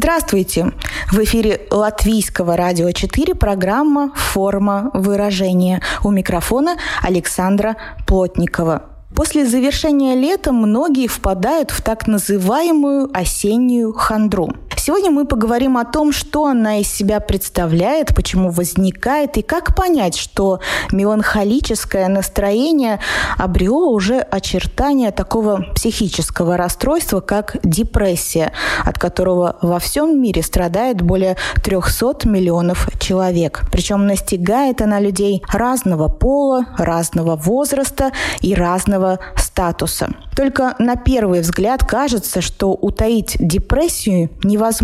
Здравствуйте! В эфире Латвийского радио 4 программа «Форма выражения». У микрофона Александра Плотникова. После завершения лета многие впадают в так называемую осеннюю хандру – Сегодня мы поговорим о том, что она из себя представляет, почему возникает и как понять, что меланхолическое настроение обрело уже очертания такого психического расстройства, как депрессия, от которого во всем мире страдает более 300 миллионов человек. Причем настигает она людей разного пола, разного возраста и разного статуса. Только на первый взгляд кажется, что утаить депрессию невозможно.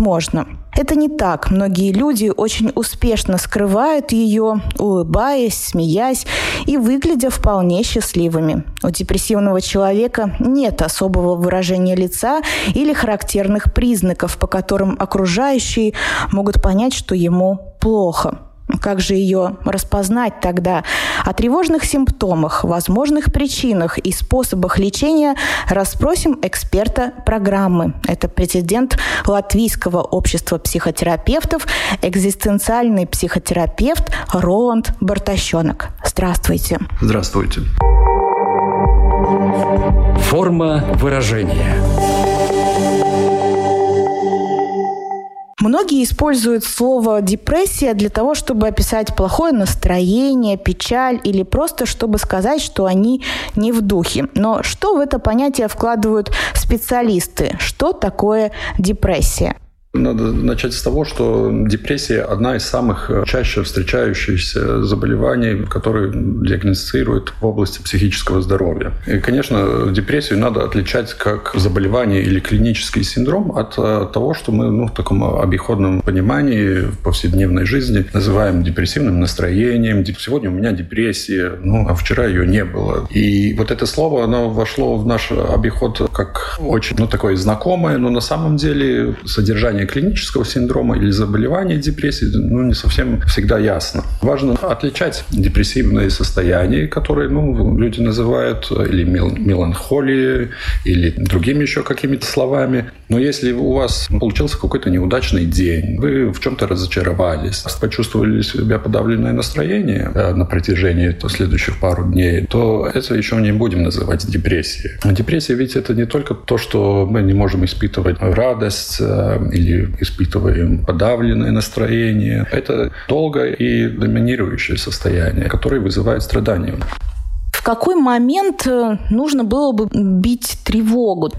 Это не так. Многие люди очень успешно скрывают ее, улыбаясь, смеясь и выглядя вполне счастливыми. У депрессивного человека нет особого выражения лица или характерных признаков, по которым окружающие могут понять, что ему плохо. Как же ее распознать тогда? О тревожных симптомах, возможных причинах и способах лечения расспросим эксперта программы. Это президент Латвийского общества психотерапевтов, экзистенциальный психотерапевт Роланд Бартащенок. Здравствуйте. Здравствуйте. Форма выражения. Многие используют слово депрессия для того, чтобы описать плохое настроение, печаль или просто чтобы сказать, что они не в духе. Но что в это понятие вкладывают специалисты? Что такое депрессия? Надо начать с того, что депрессия – одна из самых э, чаще встречающихся заболеваний, которые диагностируют в области психического здоровья. И, конечно, депрессию надо отличать как заболевание или клинический синдром от э, того, что мы ну, в таком обиходном понимании в повседневной жизни называем депрессивным настроением. Сегодня у меня депрессия, ну, а вчера ее не было. И вот это слово, оно вошло в наш обиход как очень ну, такое знакомое, но на самом деле содержание название клинического синдрома или заболевания депрессии ну, не совсем всегда ясно. Важно отличать депрессивные состояния, которые ну, люди называют или меланхолией, или другими еще какими-то словами. Но если у вас получился какой-то неудачный день, вы в чем-то разочаровались, почувствовали себя подавленное настроение э, на протяжении то, следующих пару дней, то это еще не будем называть депрессией. Депрессия ведь это не только то, что мы не можем испытывать радость э, испытываем подавленное настроение. Это долгое и доминирующее состояние, которое вызывает страдания. В какой момент э, нужно было бы бить тревогу?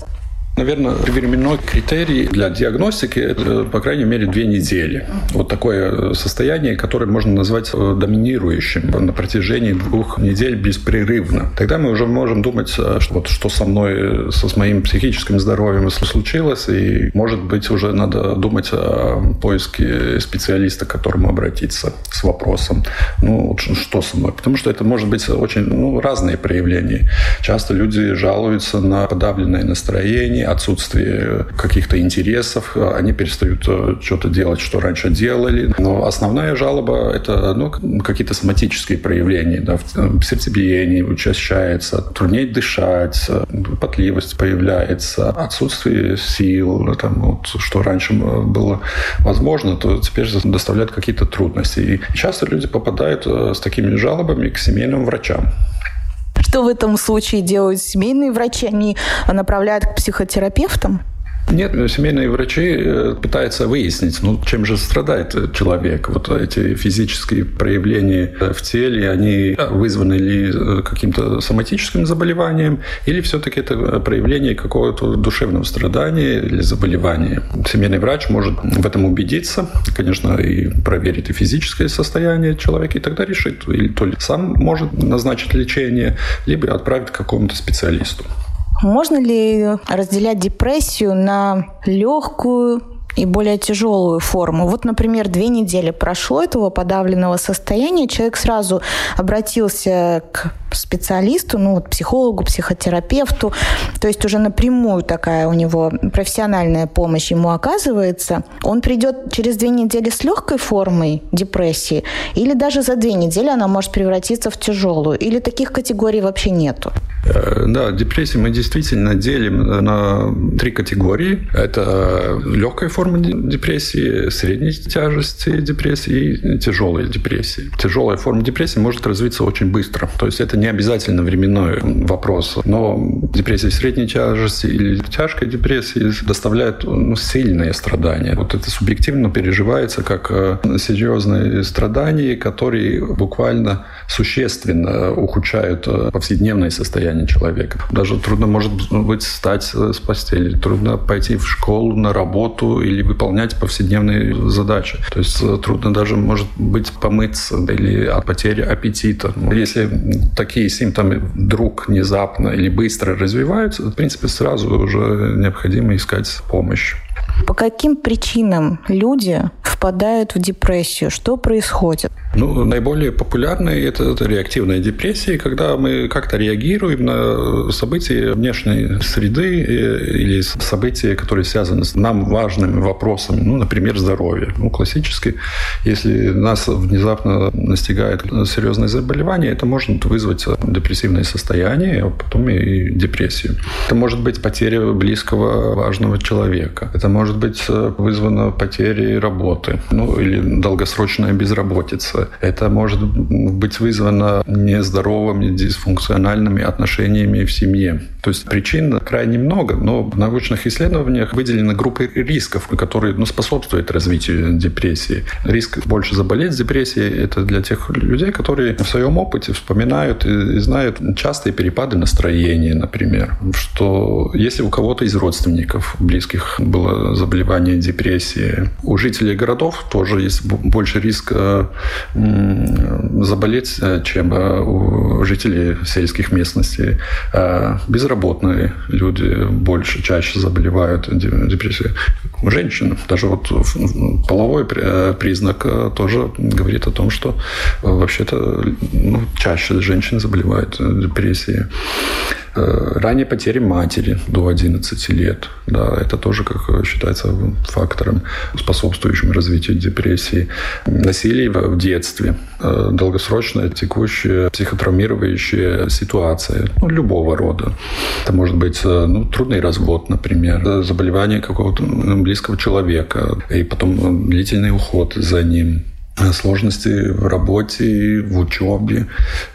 Наверное, временной критерий для диагностики – это, по крайней мере, две недели. Вот такое состояние, которое можно назвать э, доминирующим на протяжении двух недель беспрерывно. Тогда мы уже можем думать, э, что, вот, что со мной, со с моим психическим здоровьем случилось, и, может быть, уже надо думать о поиске специалиста, к которому обратиться с вопросом, ну, что со мной. Потому что это может быть очень ну, разные проявления. Часто люди жалуются на подавленное настроение, отсутствие каких-то интересов, они перестают э, что-то делать, что раньше делали. Но основная жалоба – это ну, какие-то соматические проявления. Да, сердцебиение учащается, труднее дышать, потливость появляется, отсутствие сил, там, вот, что раньше было возможно, то теперь доставляет какие-то трудности. И часто люди попадают э, с такими жалобами к семейным врачам. Что в этом случае делают семейные врачи? Они направляют к психотерапевтам? Нет, семейные врачи э, пытаются выяснить, ну, чем же страдает человек. Вот эти физические проявления в теле, они вызваны ли э, каким-то соматическим заболеванием, или все-таки это проявление какого-то душевного страдания или заболевания. Семейный врач может в этом убедиться, конечно, и проверить и физическое состояние человека, и тогда решит, или то ли сам может назначить лечение, либо отправить к какому-то специалисту. Можно ли разделять депрессию на легкую, и более тяжелую форму. Вот, например, две недели прошло этого подавленного состояния, человек сразу обратился к специалисту, ну, вот психологу, психотерапевту, то есть уже напрямую такая у него профессиональная помощь ему оказывается. Он придет через две недели с легкой формой депрессии или даже за две недели она может превратиться в тяжелую, или таких категорий вообще нету? Э, да, депрессии мы действительно делим на три категории. Это легкая форма депрессии, средней тяжести депрессии и тяжелой депрессии. Тяжелая форма депрессии может развиться очень быстро. То есть это не обязательно временной вопрос. Но депрессия средней тяжести или тяжкой депрессии доставляет ну, сильные страдания. Вот это субъективно переживается как э, серьезные страдания, которые буквально существенно ухудшают э, повседневное состояние человека. Даже трудно, может быть, встать с постели, трудно пойти в школу, на работу или выполнять повседневные задачи. То есть э, трудно даже, может быть, помыться или от потери аппетита. Если такие симптомы вдруг внезапно или быстро развиваются, в принципе, сразу уже необходимо искать помощь. По каким причинам люди впадают в депрессию? Что происходит? Ну, наиболее популярные это, это реактивная депрессия, когда мы как-то реагируем на события внешней среды э, или события, которые связаны с нам важными вопросами, ну, например, здоровье. Ну, классически, если нас внезапно настигает серьезное заболевание, это может вызвать депрессивное состояние, а потом и депрессию. Это может быть потеря близкого важного человека. Это может быть э, вызвано потерей работы, ну, или долгосрочная безработица это может быть вызвано нездоровыми, дисфункциональными отношениями в семье. То есть причин крайне много, но в научных исследованиях выделены группы рисков, которые ну, способствуют развитию депрессии. Риск больше заболеть депрессией – это для тех людей, которые в своем опыте вспоминают и, и знают частые перепады настроения, например, что если у кого-то из родственников близких было заболевание депрессии, у жителей городов тоже есть больше риск э, заболеть, э, чем э, у жителей сельских местностей. Безработные люди больше, чаще заболевают депрессией. Женщины, даже вот половой признак тоже говорит о том, что вообще-то ну, чаще женщины заболевают депрессией. Э, ранняя потеря матери до 11 лет. Да, это тоже, как считается, фактором, способствующим развитию депрессии. Насилие в детстве, э, долгосрочная текущая психотравмирующая ситуация ну, любого рода. Это может быть э, ну, трудный развод, например, заболевание какого-то близкого человека, и потом длительный уход за ним сложности в работе, в учебе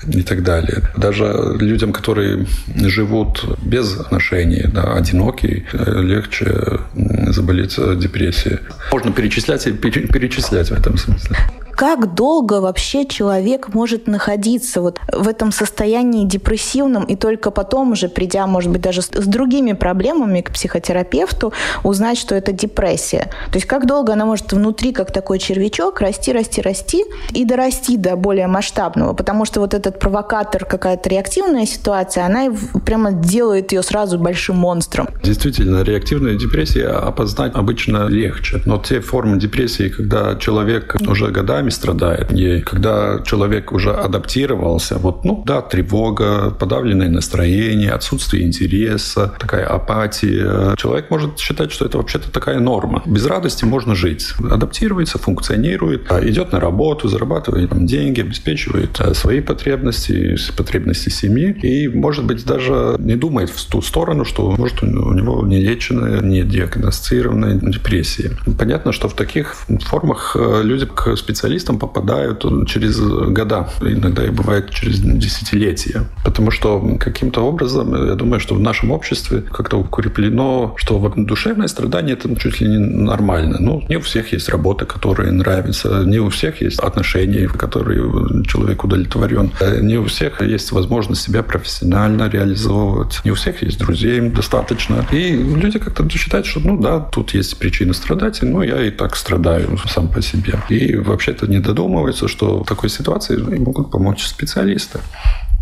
и так далее. Даже людям, которые живут без отношений, да, одинокие, легче заболеть депрессией. Можно перечислять и перечислять в этом смысле как долго вообще человек может находиться вот в этом состоянии депрессивном и только потом уже придя, может быть, даже с, другими проблемами к психотерапевту, узнать, что это депрессия. То есть как долго она может внутри, как такой червячок, расти, расти, расти и дорасти до более масштабного, потому что вот этот провокатор, какая-то реактивная ситуация, она прямо делает ее сразу большим монстром. Действительно, реактивная депрессия опознать обычно легче, но те формы депрессии, когда человек уже годами страдает. И когда человек уже адаптировался, вот, ну да, тревога, подавленное настроение, отсутствие интереса, такая апатия, человек может считать, что это вообще-то такая норма. Без радости можно жить. Адаптируется, функционирует, а идет на работу, зарабатывает там, деньги, обеспечивает а, свои потребности, потребности семьи и, может быть, даже не думает в ту сторону, что, может, у него не леченная, не диагностированная депрессия. Понятно, что в таких формах э, люди к специалистам специалистам попадают через года, иногда и бывает через десятилетия. Потому что каким-то образом, я думаю, что в нашем обществе как-то укреплено, что душевное страдание это чуть ли не нормально. Ну, не у всех есть работа, которая нравится, не у всех есть отношения, в которые человек удовлетворен, не у всех есть возможность себя профессионально реализовывать, не у всех есть друзей достаточно. И люди как-то считают, что ну да, тут есть причина страдать, но я и так страдаю сам по себе. И вообще-то не додумываются, что в такой ситуации могут помочь специалисты.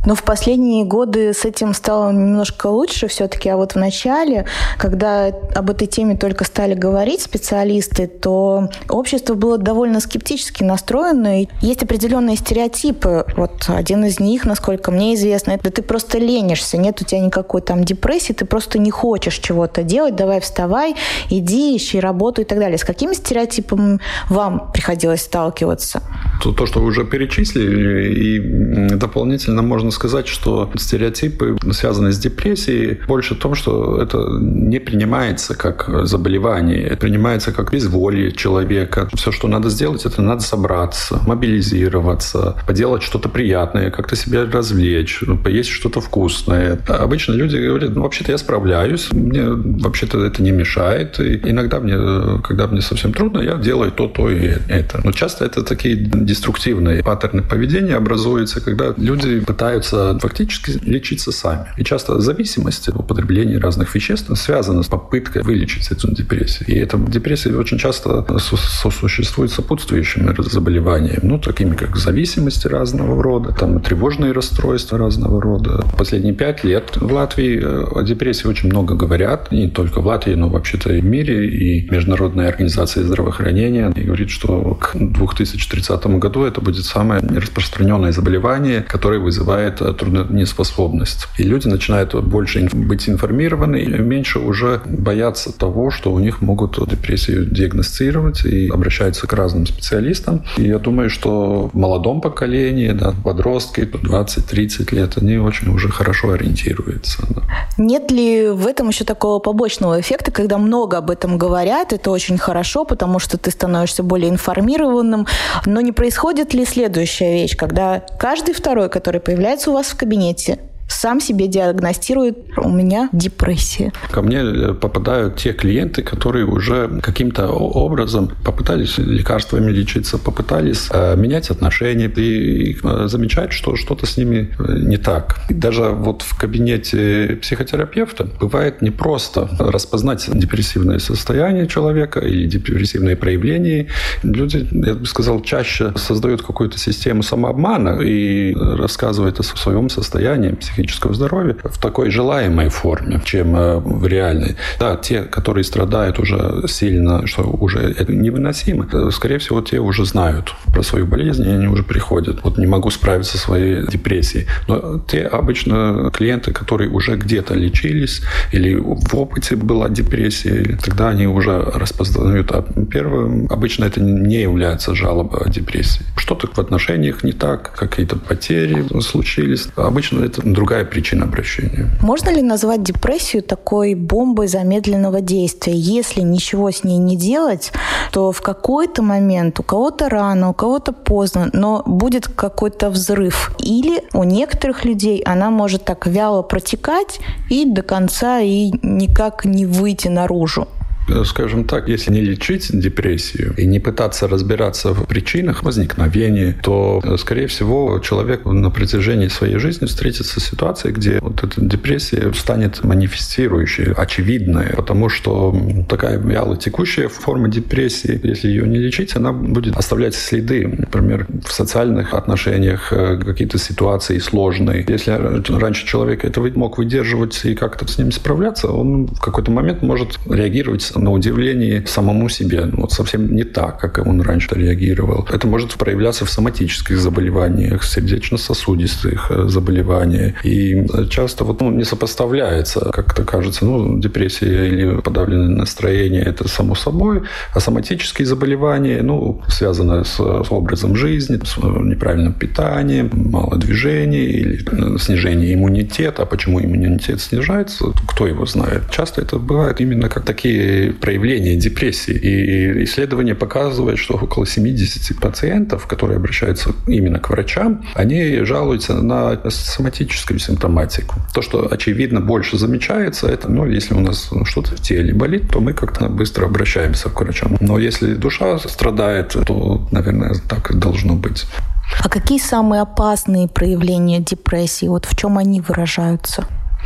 Но в последние годы с этим стало немножко лучше все-таки, а вот в начале, когда об этой теме только стали говорить специалисты, то общество было довольно скептически настроено. И есть определенные стереотипы. Вот один из них, насколько мне известно, это ты просто ленишься, нет у тебя никакой там депрессии, ты просто не хочешь чего-то делать, давай вставай, иди, ищи работу и так далее. С какими стереотипами вам приходилось сталкиваться? То, то что вы уже перечислили, и дополнительно можно сказать, что стереотипы, связанные с депрессией, больше в том, что это не принимается как заболевание, это принимается как безволие человека. Все, что надо сделать, это надо собраться, мобилизироваться, поделать что-то приятное, как-то себя развлечь, ну, поесть что-то вкусное. Обычно люди говорят, ну, вообще-то я справляюсь, мне вообще-то это не мешает. И иногда мне, когда мне совсем трудно, я делаю то, то и это. Но часто это такие деструктивные паттерны поведения образуются, когда люди пытаются фактически лечиться сами. И часто зависимость от употребления разных веществ связана с попыткой вылечить эту депрессию. И эта депрессия очень часто сосуществует с сопутствующими заболеваниями, ну, такими как зависимости разного рода, там, тревожные расстройства разного рода. Последние пять лет в Латвии э, о депрессии очень много говорят, не только в Латвии, но вообще-то и в мире, и Международная организация здравоохранения говорит, что к 2030 году это будет самое распространенное заболевание, которое вызывает труднеспособность. И люди начинают больше быть информированы и меньше уже бояться того, что у них могут депрессию диагностировать и обращаются к разным специалистам. И я думаю, что в молодом поколении, да, подростки 20-30 лет, они очень уже хорошо ориентируются. Да. Нет ли в этом еще такого побочного эффекта, когда много об этом говорят, это очень хорошо, потому что ты становишься более информированным, но не происходит ли следующая вещь, когда каждый второй, который появляется у вас в кабинете, сам себе диагностирует, у меня депрессия. Ко мне э, попадают те клиенты, которые уже каким-то образом попытались лекарствами лечиться, попытались э, менять отношения и э, замечают, что что-то с ними не так. И даже вот в кабинете психотерапевта бывает непросто распознать депрессивное состояние человека или депрессивные проявления. Люди, я бы сказал, чаще создают какую-то систему самообмана и рассказывают о своем состоянии психическом психического здоровья в такой желаемой форме, чем э, в реальной. Да, те, которые страдают уже сильно, что уже это невыносимо, э, скорее всего, те уже знают про свою болезнь, и они уже приходят. Вот не могу справиться со своей депрессией. Но те обычно клиенты, которые уже где-то лечились, или в опыте была депрессия, тогда они уже распознают. А первым обычно это не является жалобой о депрессии. Что-то в отношениях не так, какие-то потери случились. Обычно это другая другая причина обращения. Можно ли назвать депрессию такой бомбой замедленного действия? Если ничего с ней не делать, то в какой-то момент у кого-то рано, у кого-то поздно, но будет какой-то взрыв. Или у некоторых людей она может так вяло протекать и до конца и никак не выйти наружу скажем так, если не лечить депрессию и не пытаться разбираться в причинах возникновения, то, скорее всего, человек на протяжении своей жизни встретится с ситуацией, где вот эта депрессия станет манифестирующей, очевидной, потому что такая вяло текущая форма депрессии, если ее не лечить, она будет оставлять следы, например, в социальных отношениях, э, какие-то ситуации сложные. Если раньше человек это мог выдерживать и как-то с ними справляться, он в какой-то момент может реагировать на удивление самому себе. Ну, вот совсем не так, как он раньше реагировал. Это может проявляться в соматических заболеваниях, сердечно-сосудистых э, заболеваниях. И часто вот, ну, не сопоставляется, как-то кажется, ну, депрессия или подавленное настроение – это само собой, а соматические заболевания, ну, связаны с, образом жизни, с неправильным питанием, мало движения или э, снижение иммунитета. А почему иммунитет снижается, кто его знает? Часто это бывает именно как такие проявления депрессии. И исследования показывают, что около 70 пациентов, которые обращаются именно к врачам, они жалуются на соматическую симптоматику. То, что, очевидно, больше замечается, это, ну, если у нас что-то в теле болит, то мы как-то быстро обращаемся к врачам. Но если душа страдает, то, наверное, так и должно быть. А какие самые опасные проявления депрессии? Вот в чем они выражаются?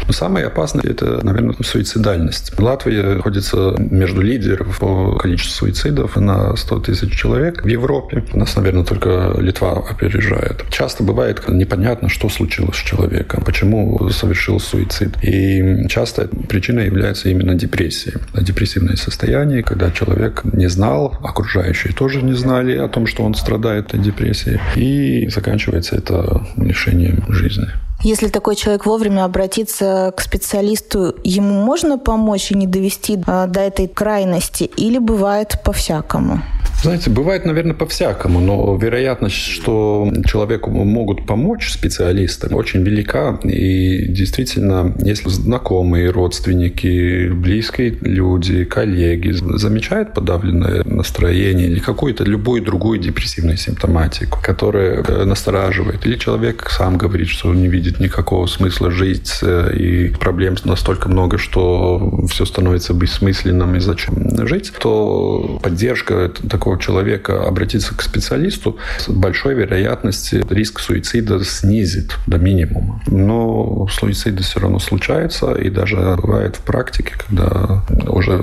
Самое опасное – это, наверное, суицидальность. Латвия находится между лидеров по количеству суицидов на 100 тысяч человек в Европе. Нас, наверное, только Литва опережает. Часто бывает непонятно, что случилось с человеком, почему совершил суицид. И часто причиной является именно депрессия. Депрессивное состояние, когда человек не знал, окружающие тоже не знали о том, что он страдает от депрессии. И заканчивается это лишением жизни. Если такой человек вовремя обратится к специалисту, ему можно помочь и не довести а, до этой крайности? Или бывает по-всякому? Знаете, бывает, наверное, по-всякому, но вероятность, что человеку могут помочь специалисты, очень велика. И действительно, если знакомые, родственники, близкие люди, коллеги замечают подавленное настроение или какую-то любую другую депрессивную симптоматику, которая э, настораживает, или человек сам говорит, что он не видит никакого смысла жить, э, и проблем настолько много, что все становится бессмысленным, и зачем жить, то поддержка такого такого человека обратиться к специалисту, с большой вероятностью риск суицида снизит до минимума. Но суициды все равно случаются, и даже бывает в практике, когда уже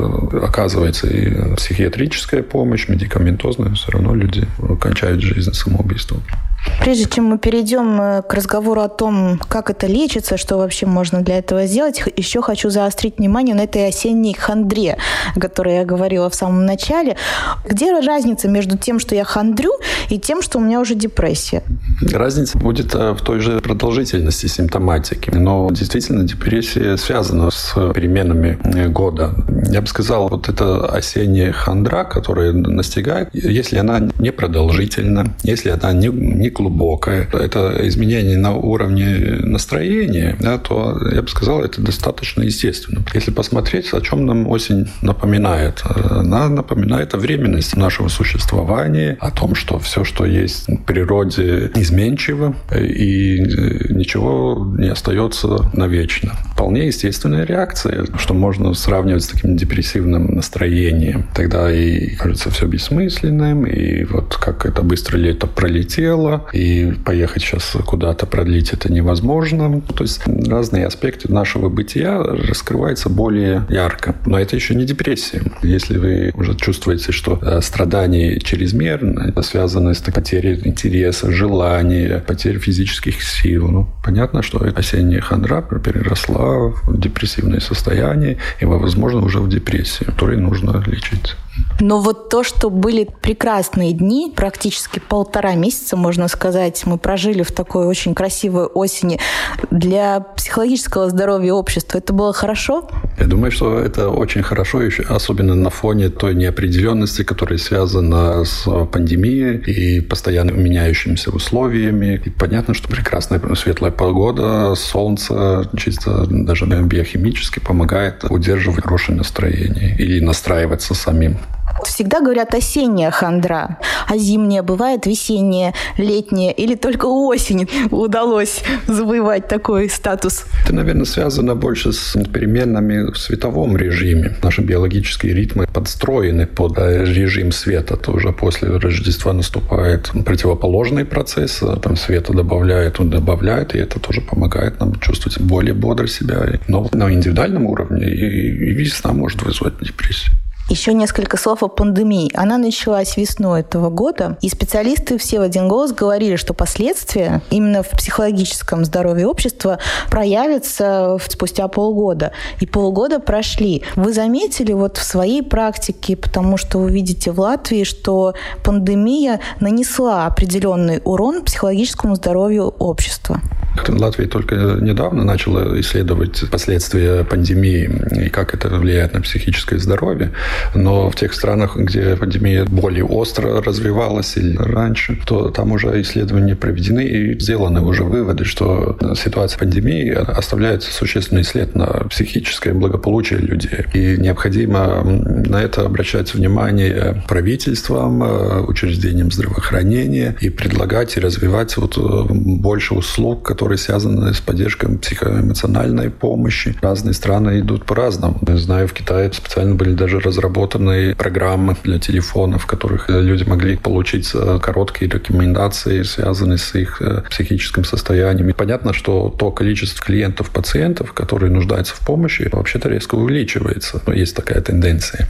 оказывается и психиатрическая помощь, медикаментозная, все равно люди кончают жизнь самоубийством. Прежде чем мы перейдем э, к разговору о том, как это лечится, что вообще можно для этого сделать, еще хочу заострить внимание на этой осенней хандре, о которой я говорила в самом начале. Где разница между тем, что я хандрю, и тем, что у меня уже депрессия? Разница будет э, в той же продолжительности симптоматики. Но действительно депрессия связана с переменами э, года. Я бы сказал, вот эта осенняя хандра, которая настигает, если она не продолжительна, если она не, не глубокое, это изменение на уровне настроения, да, то я бы сказал, это достаточно естественно. Если посмотреть, о чем нам осень напоминает, она напоминает о временности нашего существования, о том, что все, что есть в природе, изменчиво, и ничего не остается навечно. Вполне естественная реакция, что можно сравнивать с таким депрессивным настроением. Тогда и кажется все бессмысленным, и вот как это быстро лето пролетело, и поехать сейчас куда-то продлить это невозможно. То есть разные аспекты нашего бытия раскрываются более ярко. Но это еще не депрессия. Если вы уже чувствуете, что э, страдания чрезмерно, это связано с потерей интереса, желания, потерей физических сил, ну, понятно, что осенняя хандра переросла в депрессивное состояние и, возможно, уже в депрессию, которую нужно лечить. Но вот то, что были прекрасные дни, практически полтора месяца, можно сказать, мы прожили в такой очень красивой осени. Для психологического здоровья общества это было хорошо? Я думаю, что это очень хорошо, еще особенно на фоне той неопределенности, которая связана с пандемией и постоянно меняющимися условиями. И понятно, что прекрасная светлая погода, солнце, чисто даже биохимически помогает удерживать хорошее настроение или настраиваться самим. Всегда говорят осенняя хандра, а зимняя бывает весенняя, летняя или только осень удалось завоевать такой статус? Это, наверное, связано больше с переменами в световом режиме. Наши биологические ритмы подстроены под э, режим света. То уже после Рождества наступает противоположный процесс. Там света добавляет, он добавляет, и это тоже помогает нам чувствовать более бодро себя. Но на индивидуальном уровне и весна может вызвать депрессию. Еще несколько слов о пандемии. Она началась весной этого года, и специалисты все в один голос говорили, что последствия именно в психологическом здоровье общества проявятся спустя полгода. И полгода прошли. Вы заметили вот в своей практике, потому что вы видите в Латвии, что пандемия нанесла определенный урон психологическому здоровью общества? Латвия только недавно начала исследовать последствия пандемии и как это влияет на психическое здоровье. Но в тех странах, где пандемия более остро развивалась или раньше, то там уже исследования проведены и сделаны уже выводы, что ситуация пандемии оставляет существенный след на психическое благополучие людей. И необходимо на это обращать внимание правительствам, учреждениям здравоохранения и предлагать и развивать вот больше услуг, которые связаны с поддержкой психоэмоциональной помощи. Разные страны идут по-разному. Я знаю, в Китае специально были даже разработаны программы для телефонов, в которых люди могли получить э, короткие рекомендации, связанные с их э, психическим состоянием. И понятно, что то количество клиентов, пациентов, которые нуждаются в помощи, вообще-то резко увеличивается. Но есть такая тенденция.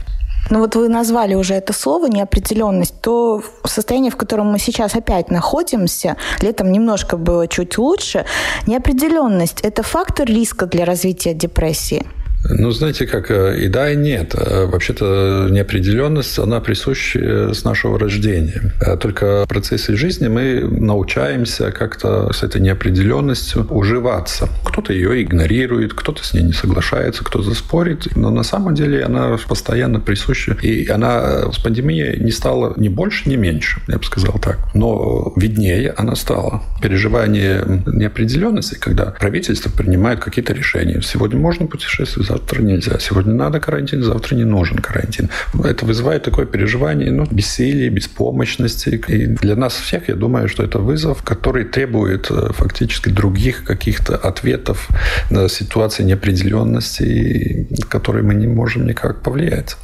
Ну вот вы назвали уже это слово неопределенность, то состояние, в котором мы сейчас опять находимся, летом немножко было чуть лучше, неопределенность – это фактор риска для развития депрессии? Ну, знаете, как э, и да, и нет. Э, вообще-то неопределенность, она присуща с нашего рождения. Э, только в процессе жизни мы научаемся как-то с этой неопределенностью уживаться. Кто-то ее игнорирует, кто-то с ней не соглашается, кто-то спорит. Но на самом деле она постоянно присуща. И она с пандемией не стала ни больше, ни меньше, я бы сказал так. Но виднее она стала. Переживание неопределенности, когда правительство принимает какие-то решения. Сегодня можно путешествовать, завтра нельзя. Сегодня надо карантин, завтра не нужен карантин. Это вызывает такое переживание, ну, бессилия, беспомощности. И для нас всех, я думаю, что это вызов, который требует э, фактически других каких-то ответов на ситуации неопределенности, которые мы не можем никак повлиять.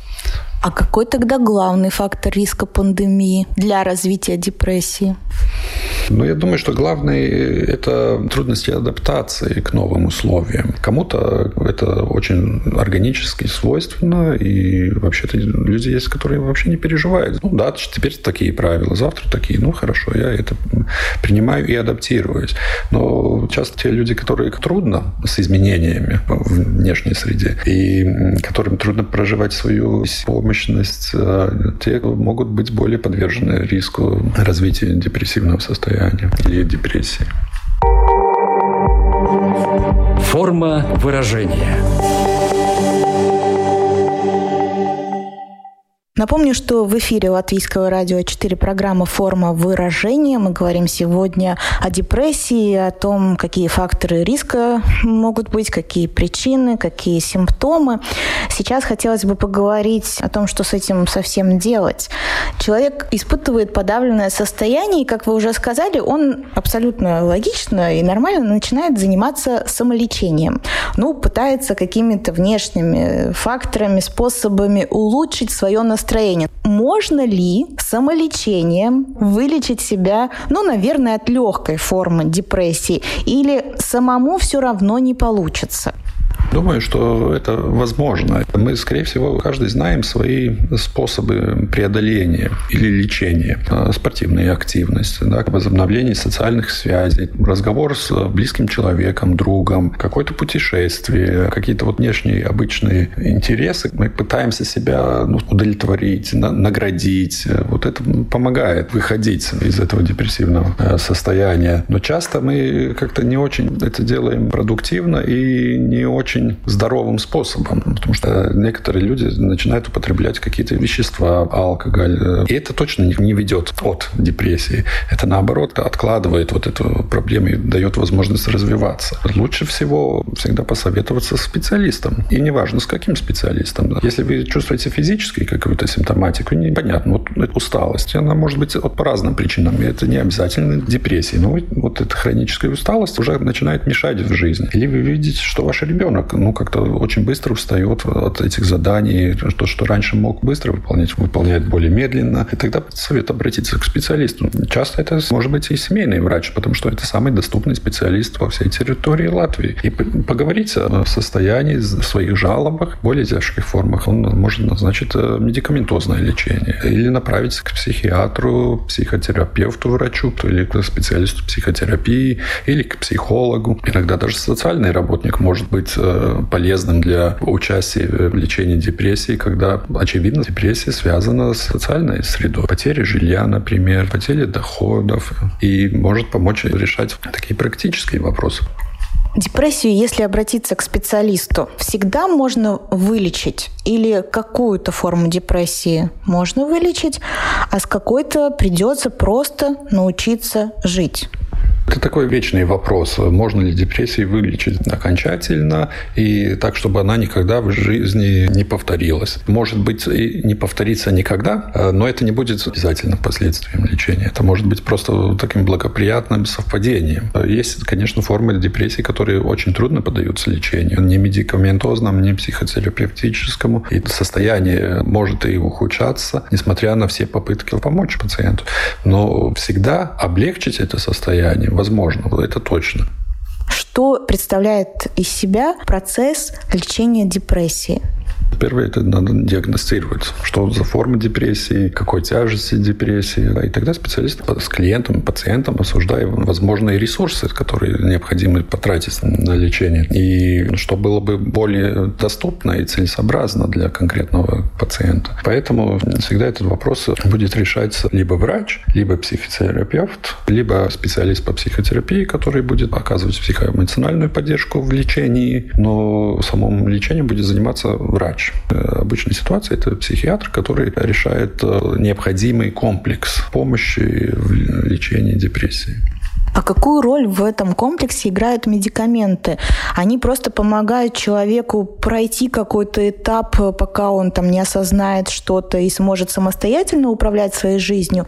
А какой тогда главный фактор риска пандемии для развития депрессии? Ну, я думаю, что главный – это трудности адаптации к новым условиям. Кому-то это очень органически свойственно, и вообще-то люди есть, которые вообще не переживают. Ну да, теперь такие правила, завтра такие. Ну, хорошо, я это принимаю и адаптируюсь. Но часто те люди, которые трудно с изменениями в внешней среде, и которым трудно проживать свою помощность, э, те могут быть более подвержены риску развития депрессивного состояния или депрессии. Форма выражения. Напомню, что в эфире Латвийского радио 4 программа «Форма выражения». Мы говорим сегодня о депрессии, о том, какие факторы риска могут быть, какие причины, какие симптомы. Сейчас хотелось бы поговорить о том, что с этим совсем делать. Человек испытывает подавленное состояние, и, как вы уже сказали, он абсолютно логично и нормально начинает заниматься самолечением. Ну, пытается какими-то внешними факторами, способами улучшить свое настроение настроения. Можно ли самолечением вылечить себя, ну, наверное, от легкой формы депрессии, или самому все равно не получится? Думаю, что это возможно. Мы, скорее всего, каждый знаем свои способы преодоления или лечения. А, спортивная активность, да, возобновление социальных связей, разговор с близким человеком, другом, какое-то путешествие, какие-то вот внешние обычные интересы. Мы пытаемся себя ну, удовлетворить, на, наградить. Вот это помогает выходить из этого депрессивного э, состояния. Но часто мы как-то не очень это делаем продуктивно и не очень очень здоровым способом, потому что некоторые люди начинают употреблять какие-то вещества, алкоголь, и это точно не ведет от депрессии. Это наоборот откладывает вот эту проблему и дает возможность развиваться. Лучше всего всегда посоветоваться с специалистом. И неважно, с каким специалистом. Если вы чувствуете физически какую-то симптоматику, непонятно, вот усталость, она может быть вот по разным причинам. И это не обязательно депрессия. Но вот эта хроническая усталость уже начинает мешать в жизни. Или вы видите, что ваш ребенок ну, как-то очень быстро устает от этих заданий. То, что раньше мог быстро выполнять, выполняет более медленно. И тогда совет обратиться к специалисту. Часто это может быть и семейный врач, потому что это самый доступный специалист во всей территории Латвии. И поговорить о состоянии, в своих жалобах, более тяжких формах. Он может назначить э, медикаментозное лечение. Или направить к психиатру, психотерапевту, врачу, или к специалисту психотерапии, или к психологу. Иногда даже социальный работник может быть э, полезным для участия в лечении депрессии, когда, очевидно, депрессия связана с социальной средой. Потери жилья, например, потери доходов. И может помочь решать такие практические вопросы. Депрессию, если обратиться к специалисту, всегда можно вылечить или какую-то форму депрессии можно вылечить, а с какой-то придется просто научиться жить. Это такой вечный вопрос. Можно ли депрессии вылечить окончательно и так, чтобы она никогда в жизни не повторилась? Может быть, и не повторится никогда, а, но это не будет обязательно последствием лечения. Это может быть просто таким благоприятным совпадением. Есть, конечно, формы депрессии, которые очень трудно поддаются лечению. Не медикаментозному, не психотерапевтическому. И состояние может и ухудшаться, несмотря на все попытки помочь пациенту. Но всегда облегчить это состояние возможно, это точно. Что представляет из себя процесс лечения депрессии? Первое, это надо диагностировать, что за форма депрессии, какой тяжести депрессии. И тогда специалист с клиентом, пациентом обсуждает возможные ресурсы, которые необходимо потратить на лечение. И что было бы более доступно и целесообразно для конкретного пациента. Поэтому всегда этот вопрос будет решаться либо врач, либо психотерапевт, либо специалист по психотерапии, который будет оказывать психоэмоциональную поддержку в лечении, но самым лечением будет заниматься врач врач. Э, обычная ситуация – это психиатр, который решает э, необходимый комплекс помощи в лечении депрессии. А какую роль в этом комплексе играют медикаменты? Они просто помогают человеку пройти какой-то этап, пока он там не осознает что-то и сможет самостоятельно управлять своей жизнью?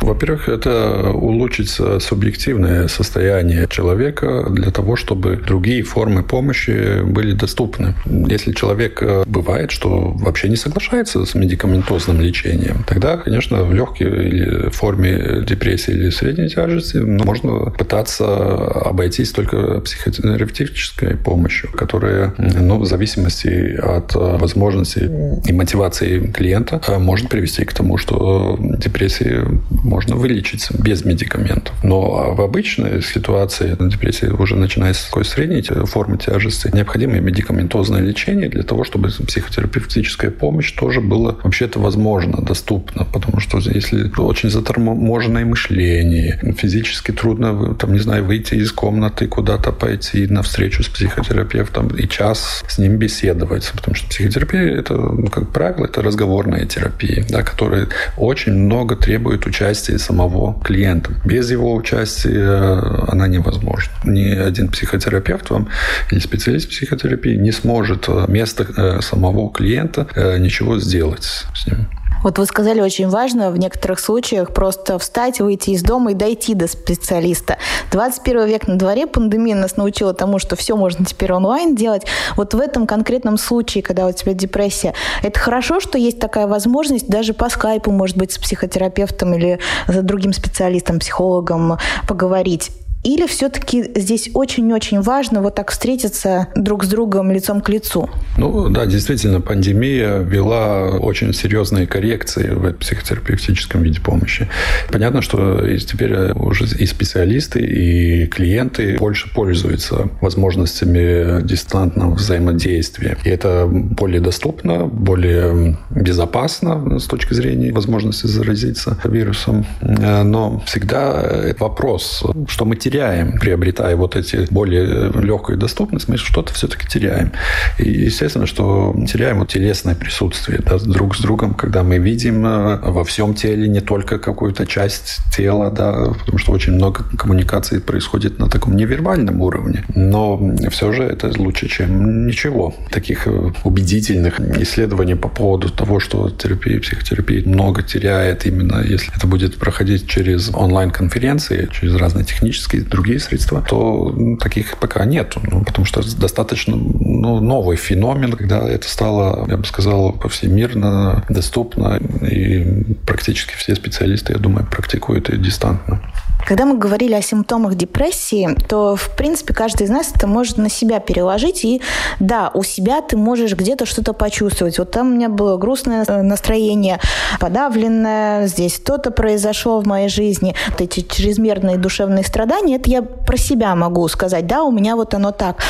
Во-первых, это улучшить субъективное состояние человека для того, чтобы другие формы помощи были доступны. Если человек э, бывает, что вообще не соглашается с медикаментозным лечением, тогда, конечно, в легкой или форме депрессии или средней тяжести ну, можно пытаться обойтись только психотерапевтической помощью, которая, ну, в зависимости от возможностей и мотивации клиента, э, может привести к тому, что депрессия можно вылечиться без медикаментов. Но в обычной ситуации депрессии уже начиная с такой средней формы тяжести, необходимо медикаментозное лечение для того, чтобы психотерапевтическая помощь тоже была вообще-то возможно, доступна. Потому что если очень заторможенное мышление, физически трудно, там, не знаю, выйти из комнаты, куда-то пойти на встречу с психотерапевтом и час с ним беседовать. Потому что психотерапия, это, ну, как правило, это разговорная терапия, да, которая очень много требует участия участия самого клиента. Без его участия э, она невозможна. Ни один психотерапевт вам или специалист психотерапии не сможет вместо э, самого клиента э, ничего сделать с ним. Вот вы сказали очень важно в некоторых случаях просто встать, выйти из дома и дойти до специалиста. 21 век на дворе, пандемия нас научила тому, что все можно теперь онлайн делать. Вот в этом конкретном случае, когда у тебя депрессия, это хорошо, что есть такая возможность даже по скайпу, может быть, с психотерапевтом или за другим специалистом, психологом поговорить. Или все-таки здесь очень-очень важно вот так встретиться друг с другом лицом к лицу? Ну да, действительно, пандемия вела очень серьезные коррекции в психотерапевтическом виде помощи. Понятно, что теперь уже и специалисты, и клиенты больше пользуются возможностями дистантного взаимодействия. И это более доступно, более безопасно с точки зрения возможности заразиться вирусом. Но всегда вопрос, что мы теряем теряем, приобретая вот эти более легкую доступность, мы что-то все-таки теряем. И естественно, что теряем вот телесное присутствие да, друг с другом, когда мы видим э, во всем теле не только какую-то часть тела, да, потому что очень много коммуникаций происходит на таком невербальном уровне. Но все же это лучше, чем ничего. Таких э, убедительных исследований по поводу того, что терапия, психотерапия много теряет, именно если это будет проходить через онлайн-конференции, через разные технические другие средства, то ну, таких пока нет. Ну, потому что достаточно ну, новый феномен, когда это стало, я бы сказал, повсемирно доступно, и практически все специалисты, я думаю, практикуют это дистантно. Когда мы говорили о симптомах депрессии, то, в принципе, каждый из нас это может на себя переложить. И да, у себя ты можешь где-то что-то почувствовать. Вот там у меня было грустное настроение, подавленное, здесь что-то произошло в моей жизни. Вот эти чрезмерные душевные страдания, это я про себя могу сказать. Да, у меня вот оно так.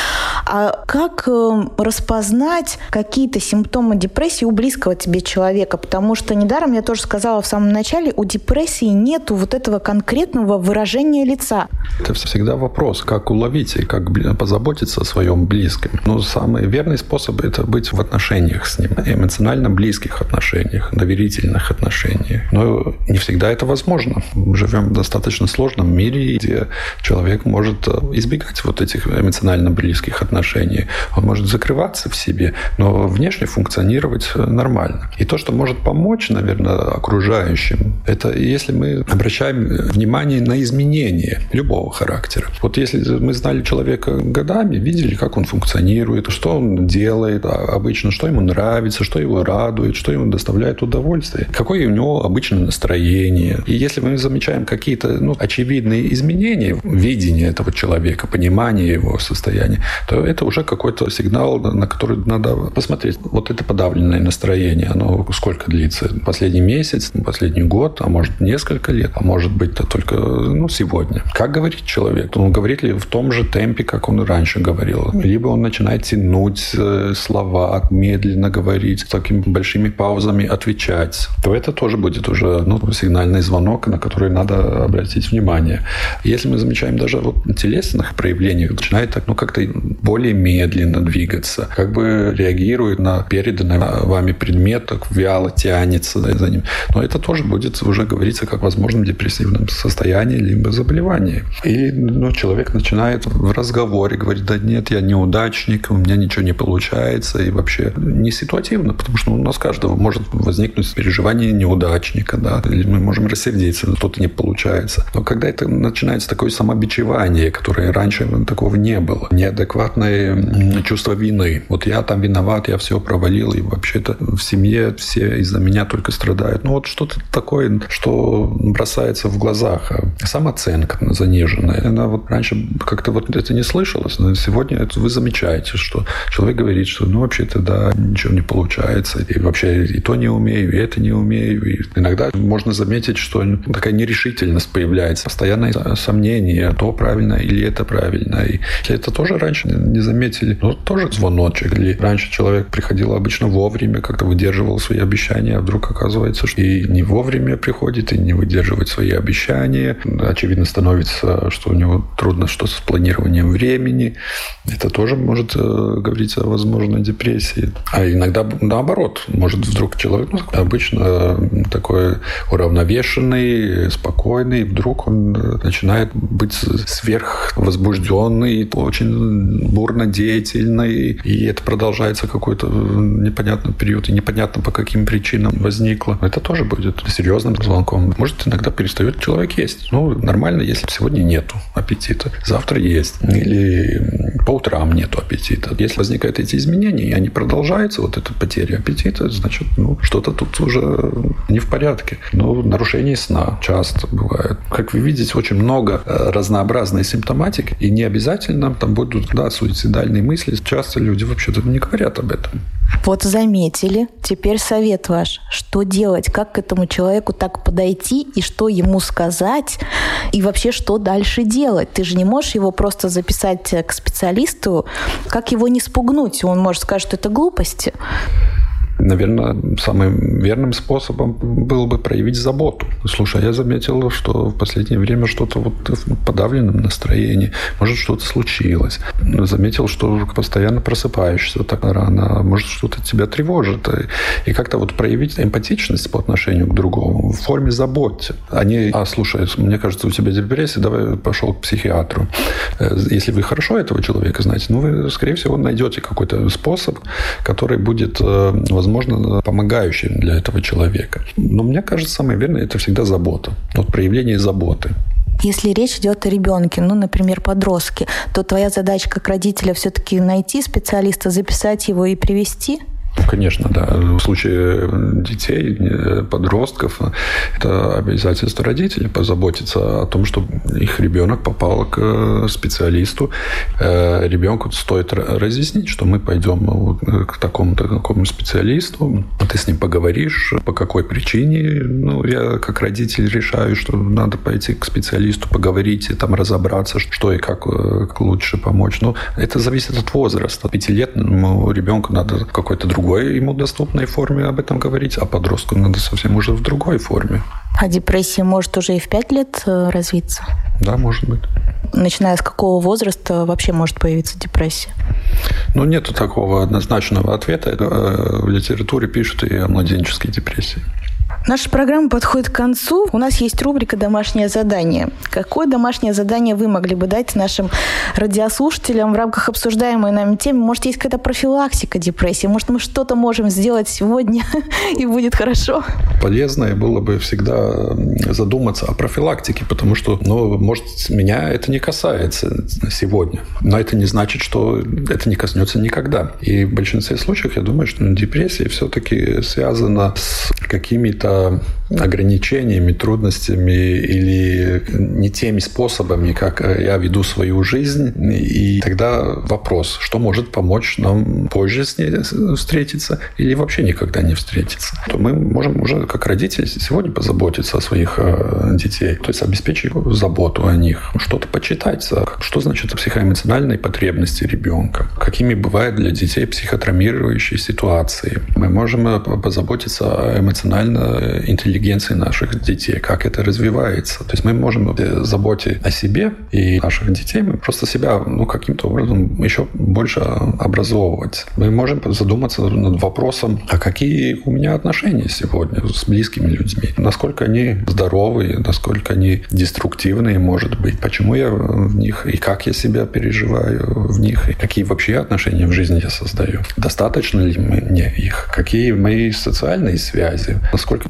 А как э, распознать какие-то симптомы депрессии у близкого тебе человека? Потому что недаром я тоже сказала в самом начале, у депрессии нету вот этого конкретного выражения лица. Это всегда вопрос, как уловить и как позаботиться о своем близком. Но самый верный способ – это быть в отношениях с ним, эмоционально близких отношениях, доверительных отношениях. Но не всегда это возможно. Мы живем в достаточно сложном мире, где человек может э, избегать вот этих эмоционально близких отношений. Он может закрываться в себе, но внешне функционировать э, нормально. И то, что может помочь, наверное, окружающим, это если мы обращаем внимание на изменения любого характера. Вот если мы знали человека годами, видели, как он функционирует, что он делает а обычно, что ему нравится, что его радует, что ему доставляет удовольствие, какое у него обычно настроение. И если мы замечаем какие-то ну, очевидные изменения в видении этого человека, понимании его состояния, то это уже какой-то сигнал, на который надо посмотреть. Вот это подавленное настроение, оно сколько длится? Последний месяц, последний год, а может несколько лет, а может быть только ну, сегодня. Как говорит человек? Он говорит ли в том же темпе, как он раньше говорил? Либо он начинает тянуть э, слова, медленно говорить, с такими большими паузами отвечать, то это тоже будет уже ну, сигнальный звонок, на который надо обратить внимание. Если мы замечаем даже вот телесных проявлений, начинает так, ну, как-то более медленно двигаться, как бы реагирует на переданный вами предмет, так вяло тянется за ним. Но это тоже будет уже говориться как возможном депрессивном состоянии либо заболевании. И ну, человек начинает в разговоре говорить, да нет, я неудачник, у меня ничего не получается, и вообще не ситуативно, потому что у нас каждого может возникнуть переживание неудачника, да, или мы можем рассердиться, что-то не получается. Но когда это начинается такое самобичевание, которое раньше такого не было, неадекватное чувство вины. Вот я там виноват, я все провалил, и вообще-то в семье все из-за меня только страдают. Ну вот что-то такое, что бросается в глазах. Самооценка заниженная. Она вот раньше как-то вот это не слышалось, но сегодня это вы замечаете, что человек говорит, что ну вообще-то да, ничего не получается, и вообще и то не умею, и это не умею. И иногда можно заметить, что такая нерешительность появляется, постоянное сомнение, то правильно или это правильно. И это тоже раньше не заметили, но тоже звоночек. Или раньше человек приходил обычно вовремя, как-то выдерживал свои обещания, а вдруг оказывается, что и не вовремя приходит, и не выдерживает свои обещания. Очевидно становится, что у него трудно что с планированием времени. Это тоже может э, говорить о возможной депрессии. А иногда наоборот, может вдруг человек ну, обычно такой уравновешенный, спокойный, вдруг он э, начинает быть сверхвозбужденный, очень бурно деятельный, и это продолжается какой-то непонятный период, и непонятно по каким причинам возникло. Это тоже будет серьезным звонком. Может, иногда перестает человек есть. Ну, нормально, если сегодня нету аппетита, завтра есть. Или по утрам нету аппетита. Если возникают эти изменения, и они продолжаются, вот эта потеря аппетита, значит, ну, что-то тут уже не в порядке. Но нарушение сна часто бывает. Как вы видите, очень много э, разнообразной симптоматики, и не обязательно там будут да, суицидальные мысли. Часто люди вообще-то не говорят об этом. Вот заметили. Теперь совет ваш. Что делать? Как к этому человеку так подойти? И что ему сказать? И вообще, что дальше делать? Ты же не можешь его просто записать к специалисту. Как его не спугнуть? Он может сказать, что это глупости наверное, самым верным способом было бы проявить заботу. Слушай, а я заметил, что в последнее время что-то вот в подавленном настроении, может, что-то случилось. Заметил, что постоянно просыпаешься так рано, а может, что-то тебя тревожит. И как-то вот проявить эмпатичность по отношению к другому в форме заботы. Они, а, слушай, мне кажется, у тебя депрессия, давай пошел к психиатру. Э, если вы хорошо этого человека знаете, ну, вы, скорее всего, найдете какой-то способ, который будет, э, возможно, возможно, помогающим для этого человека. Но мне кажется, самое верное – это всегда забота. Вот проявление заботы. Если речь идет о ребенке, ну, например, подростке, то твоя задача как родителя все-таки найти специалиста, записать его и привести? Конечно, да. В случае детей, подростков, это обязательство родителей позаботиться о том, чтобы их ребенок попал к специалисту. Э, ребенку стоит разъяснить, что мы пойдем к такому-то такому специалисту, ты с ним поговоришь, по какой причине. Ну, я как родитель решаю, что надо пойти к специалисту, поговорить и там разобраться, что и как э, лучше помочь. Но это зависит от возраста. Пятилетнему ребенку надо какой-то другой ему доступной форме об этом говорить, а подростку надо совсем уже в другой форме. А депрессия может уже и в пять лет э, развиться? Да, может быть. Начиная с какого возраста вообще может появиться депрессия? Ну, нет такого однозначного ответа. Э, в литературе пишут и о младенческой депрессии. Наша программа подходит к концу. У нас есть рубрика «Домашнее задание». Какое домашнее задание вы могли бы дать нашим радиослушателям в рамках обсуждаемой нами темы? Может, есть какая-то профилактика депрессии? Может, мы что-то можем сделать сегодня и будет хорошо? Полезно было бы всегда задуматься о профилактике, потому что, ну, может, меня это не касается сегодня. Но это не значит, что это не коснется никогда. И в большинстве случаев я думаю, что депрессия все-таки связана с какими-то um, ограничениями, трудностями или не теми способами, как я веду свою жизнь. И тогда вопрос, что может помочь нам позже с ней встретиться или вообще никогда не встретиться. То мы можем уже как родители сегодня позаботиться о своих э, детей, то есть обеспечить заботу о них, что-то почитать, что значит психоэмоциональные потребности ребенка, какими бывают для детей психотравмирующие ситуации. Мы можем э, позаботиться о эмоционально интеллигенции наших детей, как это развивается. То есть мы можем заботе о себе и наших детей, мы просто себя ну, каким-то образом еще больше образовывать. Мы можем задуматься над вопросом, а какие у меня отношения сегодня с близкими людьми, насколько они здоровые, насколько они деструктивные, может быть, почему я в них и как я себя переживаю в них, и какие вообще отношения в жизни я создаю. Достаточно ли мне их? Какие мои социальные связи? Насколько насколько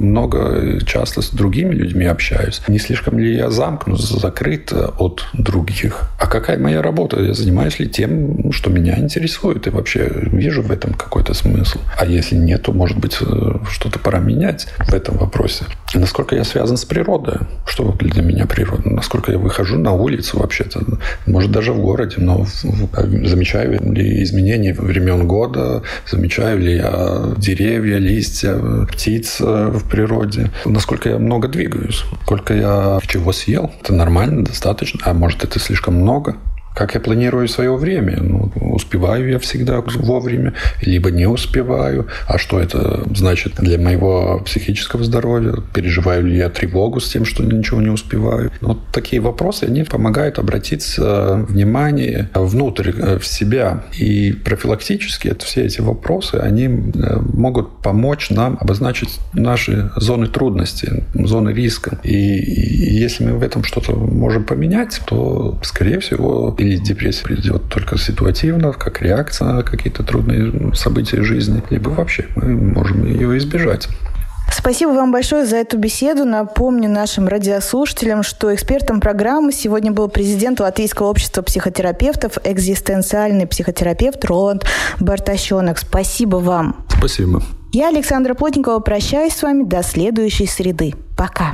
часто с другими людьми общаюсь. Не слишком ли я замкнут, закрыт от других? А какая моя работа? Я занимаюсь ли тем, что меня интересует? И вообще вижу в этом какой-то смысл? А если нет, то, может быть, э, что-то пора менять в этом вопросе. Насколько я связан с природой? Что для меня природа? Насколько я выхожу на улицу вообще-то? Может, даже в городе, но замечаю ли изменения времен года? Замечаю ли я деревья, листья, птиц в природе, насколько я много двигаюсь, сколько я чего съел. Это нормально, достаточно. А может, это слишком много? Как я планирую свое время? Ну, успеваю я всегда вовремя, либо не успеваю. А что это значит для моего психического здоровья? Переживаю ли я тревогу с тем, что ничего не успеваю? Ну, вот такие вопросы, они помогают обратить внимание внутрь, э, в себя. И профилактически это, все эти вопросы, они э, могут помочь нам обозначить наши зоны трудности, зоны риска. И если мы в этом что-то можем поменять, то, скорее всего, или депрессия придет только ситуативно, как реакция на какие-то трудные события жизни, либо вообще мы можем ее избежать. Спасибо вам большое за эту беседу. Напомню нашим радиослушателям, что экспертом программы сегодня был президент Латвийского общества психотерапевтов, экзистенциальный психотерапевт Роланд Бартащенок. Спасибо вам. Спасибо. Я, Александра Плотникова, прощаюсь с вами до следующей среды. Пока.